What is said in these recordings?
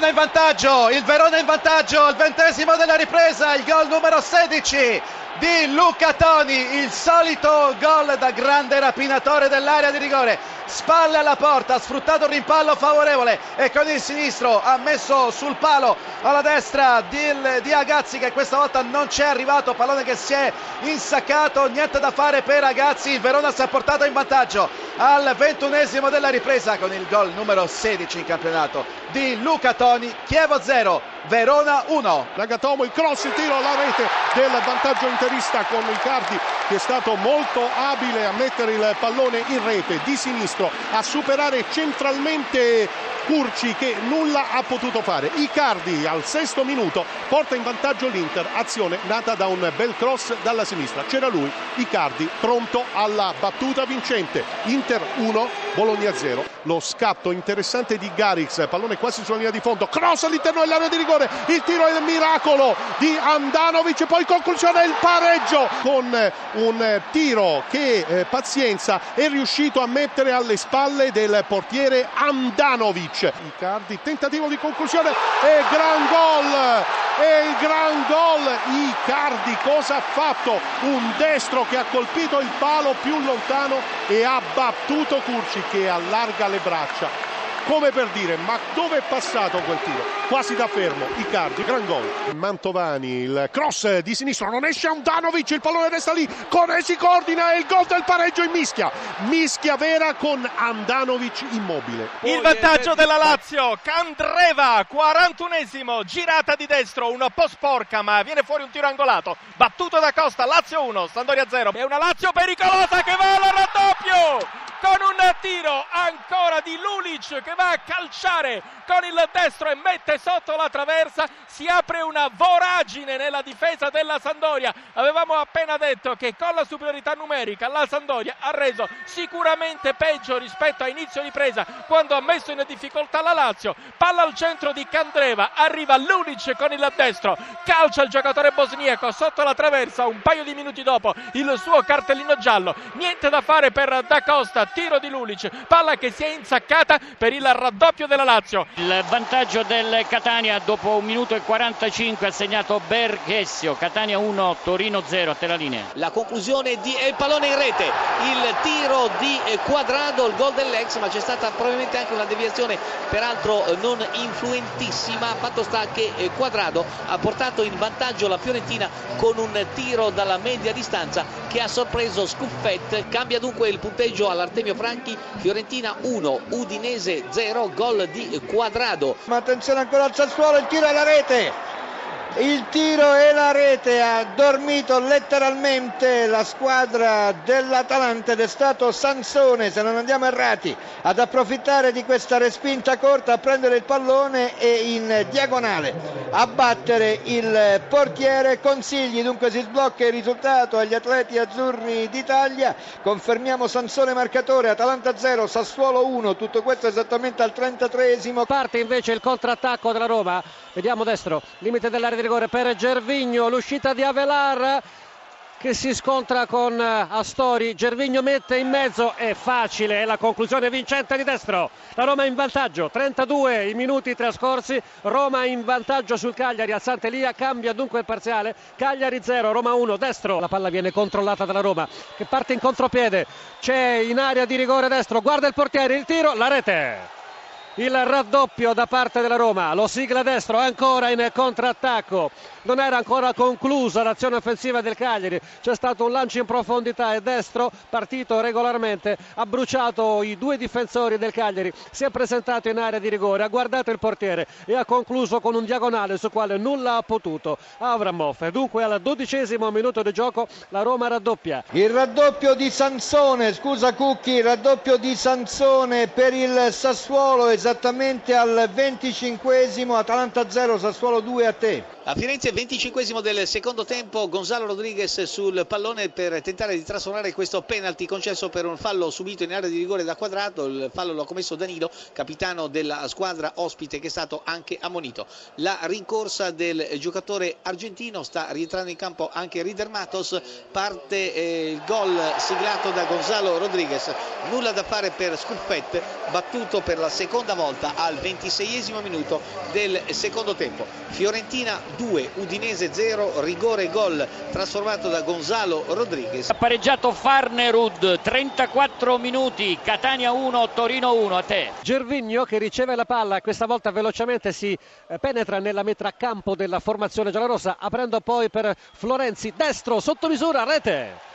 Verona in vantaggio, il Verona in vantaggio, il ventesimo della ripresa, il gol numero 16 di Luca Toni, il solito gol da grande rapinatore dell'area di rigore, spalle alla porta, ha sfruttato il rimpallo favorevole e con il sinistro ha messo sul palo alla destra di, di Agazzi che questa volta non c'è arrivato, pallone che si è insaccato, niente da fare per Agazzi, il Verona si è portato in vantaggio al ventunesimo della ripresa con il gol numero 16 in campionato di Luca Toni, Chievo 0, Verona 1. Nagatomo, il cross, il tiro alla rete del vantaggio interista con Icardi che è stato molto abile a mettere il pallone in rete di sinistro, a superare centralmente Curci che nulla ha potuto fare. Icardi al sesto minuto porta in vantaggio l'Inter, azione nata da un bel cross dalla sinistra. C'era lui, Icardi, pronto alla battuta vincente. Inter 1, Bologna 0. Lo scatto interessante di Garix, pallone quasi sulla linea di fondo, cross all'interno dell'area di rigore, il tiro è il miracolo di Andanovic, poi conclusione il pareggio con un tiro che eh, Pazienza è riuscito a mettere alle spalle del portiere Andanovic. Icardi, tentativo di conclusione e gran gol! E il gran gol! Icardi cosa ha fatto? Un destro che ha colpito il palo più lontano e ha battuto Curci che allarga le braccia come per dire ma dove è passato quel tiro? Quasi da fermo Icardi gran gol. Mantovani il cross di sinistra non esce Andanovic il pallone resta lì. Cone si coordina e il gol del pareggio in mischia. Mischia vera con Andanovic immobile. Il vantaggio della Lazio Candreva 41esimo girata di destro un po' sporca ma viene fuori un tiro angolato. Battuto da Costa Lazio 1 Sandoria 0 è una Lazio pericolosa che va al raddoppio con un tiro ancora di Lulic che va a calciare con il destro e mette sotto la traversa, si apre una voragine nella difesa della Sandoria. Avevamo appena detto che con la superiorità numerica la Sandoria ha reso sicuramente peggio rispetto a inizio di presa quando ha messo in difficoltà la Lazio. Palla al centro di Candreva, arriva Lulic con il destro, calcia il giocatore bosniaco sotto la traversa un paio di minuti dopo il suo cartellino giallo. Niente da fare per Da Costa, tiro di Lulic, palla che si è insaccata per il raddoppio della Lazio. Il vantaggio del Catania dopo un minuto e 45 ha segnato Berghessio, Catania 1, Torino 0, a te la linea. La conclusione di il pallone in rete, il tiro di Quadrado, il gol dell'ex, ma c'è stata probabilmente anche una deviazione peraltro non influentissima, fatto sta che Quadrado ha portato in vantaggio la Fiorentina con un tiro dalla media distanza che ha sorpreso Scuffet, cambia dunque il punteggio all'Artemio Artemio Franchi, Fiorentina 1, Udinese 0, gol di Quadrado. Ma attenzione ancora al Sassuolo, il tiro alla rete il tiro e la rete ha dormito letteralmente la squadra dell'Atalanta ed è stato Sansone se non andiamo errati ad approfittare di questa respinta corta a prendere il pallone e in diagonale a battere il portiere. Consigli dunque si sblocca il risultato agli atleti azzurri d'Italia. Confermiamo Sansone marcatore Atalanta 0 Sassuolo 1 tutto questo esattamente al 33esimo parte invece il contrattacco della Roma. Vediamo destro limite dell'area di rigore per Gervigno, l'uscita di Avelar che si scontra con eh, Astori, Gervigno mette in mezzo, è facile, è la conclusione vincente di destro, la Roma in vantaggio, 32 i minuti trascorsi, Roma in vantaggio sul Cagliari, al Sant'Elia cambia dunque il parziale, Cagliari 0, Roma 1, destro, la palla viene controllata dalla Roma che parte in contropiede, c'è in area di rigore destro, guarda il portiere, il tiro, la rete il raddoppio da parte della Roma, lo sigla destro ancora in contrattacco, non era ancora conclusa l'azione offensiva del Cagliari, c'è stato un lancio in profondità e destro partito regolarmente, ha bruciato i due difensori del Cagliari, si è presentato in area di rigore, ha guardato il portiere e ha concluso con un diagonale sul quale nulla ha potuto Avramov. Dunque al dodicesimo minuto di gioco la Roma raddoppia. Il raddoppio di Sansone, scusa Cucchi, il raddoppio di Sansone per il Sassuolo esattamente al 25esimo, Atalanta 0, Sassuolo 2 a te. A Firenze 25 del secondo tempo Gonzalo Rodriguez sul pallone per tentare di trasformare questo penalty concesso per un fallo subito in area di rigore da quadrato, il fallo lo ha commesso Danilo, capitano della squadra ospite che è stato anche ammonito. La rincorsa del giocatore argentino sta rientrando in campo anche Rider Matos, parte eh, il gol siglato da Gonzalo Rodriguez, nulla da fare per Scuffet, battuto per la seconda volta al 26 minuto del secondo tempo. Fiorentina 2, Udinese 0, rigore gol trasformato da Gonzalo Rodriguez. Ha pareggiato Farnerud, 34 minuti, Catania 1, Torino 1, a te. Gervigno che riceve la palla, questa volta velocemente si eh, penetra nella metà campo della formazione giallorossa, aprendo poi per Florenzi, destro, sotto misura, rete.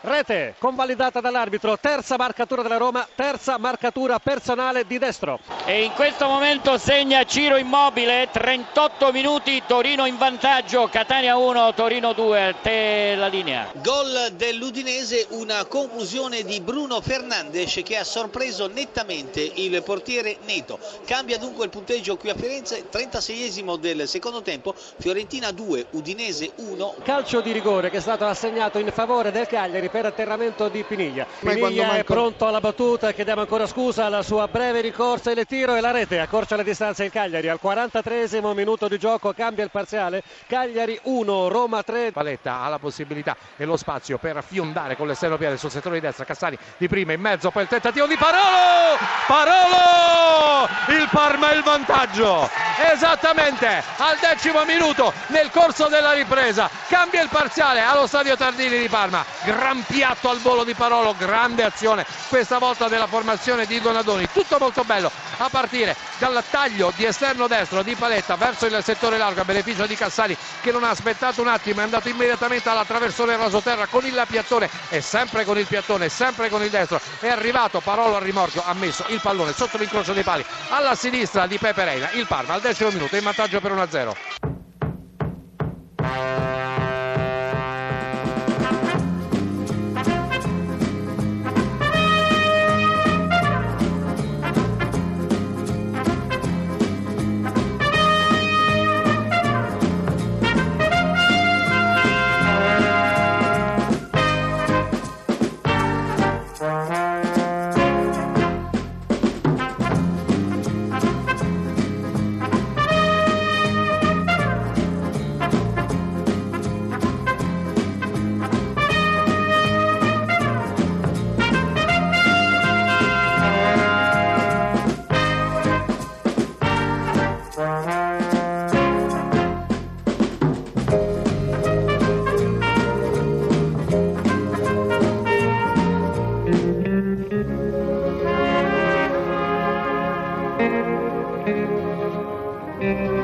Rete convalidata dall'arbitro, terza marcatura della Roma, terza marcatura personale di destro. E in questo momento segna Ciro Immobile, 38 minuti, Torino in vantaggio, Catania 1, Torino 2, a te la linea. Gol dell'Udinese, una conclusione di Bruno Fernandes che ha sorpreso nettamente il portiere Neto. Cambia dunque il punteggio qui a Firenze, 36esimo del secondo tempo, Fiorentina 2, Udinese 1. Calcio di rigore che è stato assegnato in favore del Cagliari per atterramento di Piniglia. Piniglia è pronto alla battuta, chiediamo ancora scusa alla sua breve ricorsa il tiro e la rete accorcia la distanza il Cagliari. Al 43 minuto di gioco cambia il parziale. Cagliari 1 Roma 3 Paletta ha la possibilità e lo spazio per fiondare con l'esterno piede sul settore di destra. Cassani di prima in mezzo poi il tentativo di Parolo! Parolo! Il Parma il vantaggio! Esattamente al decimo minuto nel corso della ripresa cambia il parziale allo stadio Tardini di Parma. Gran piatto al volo di Parolo, grande azione questa volta della formazione di Donadoni, tutto molto bello a partire dal taglio di esterno destro di Paletta verso il settore largo a beneficio di Cassani che non ha aspettato un attimo, è andato immediatamente all'attraversone rasoterra con il piattone e sempre con il piattone, sempre con il destro, è arrivato Parolo al rimorchio, ha messo il pallone sotto l'incrocio dei pali alla sinistra di Pepe Reina, il Parma al decimo minuto in vantaggio per 1-0. Müzik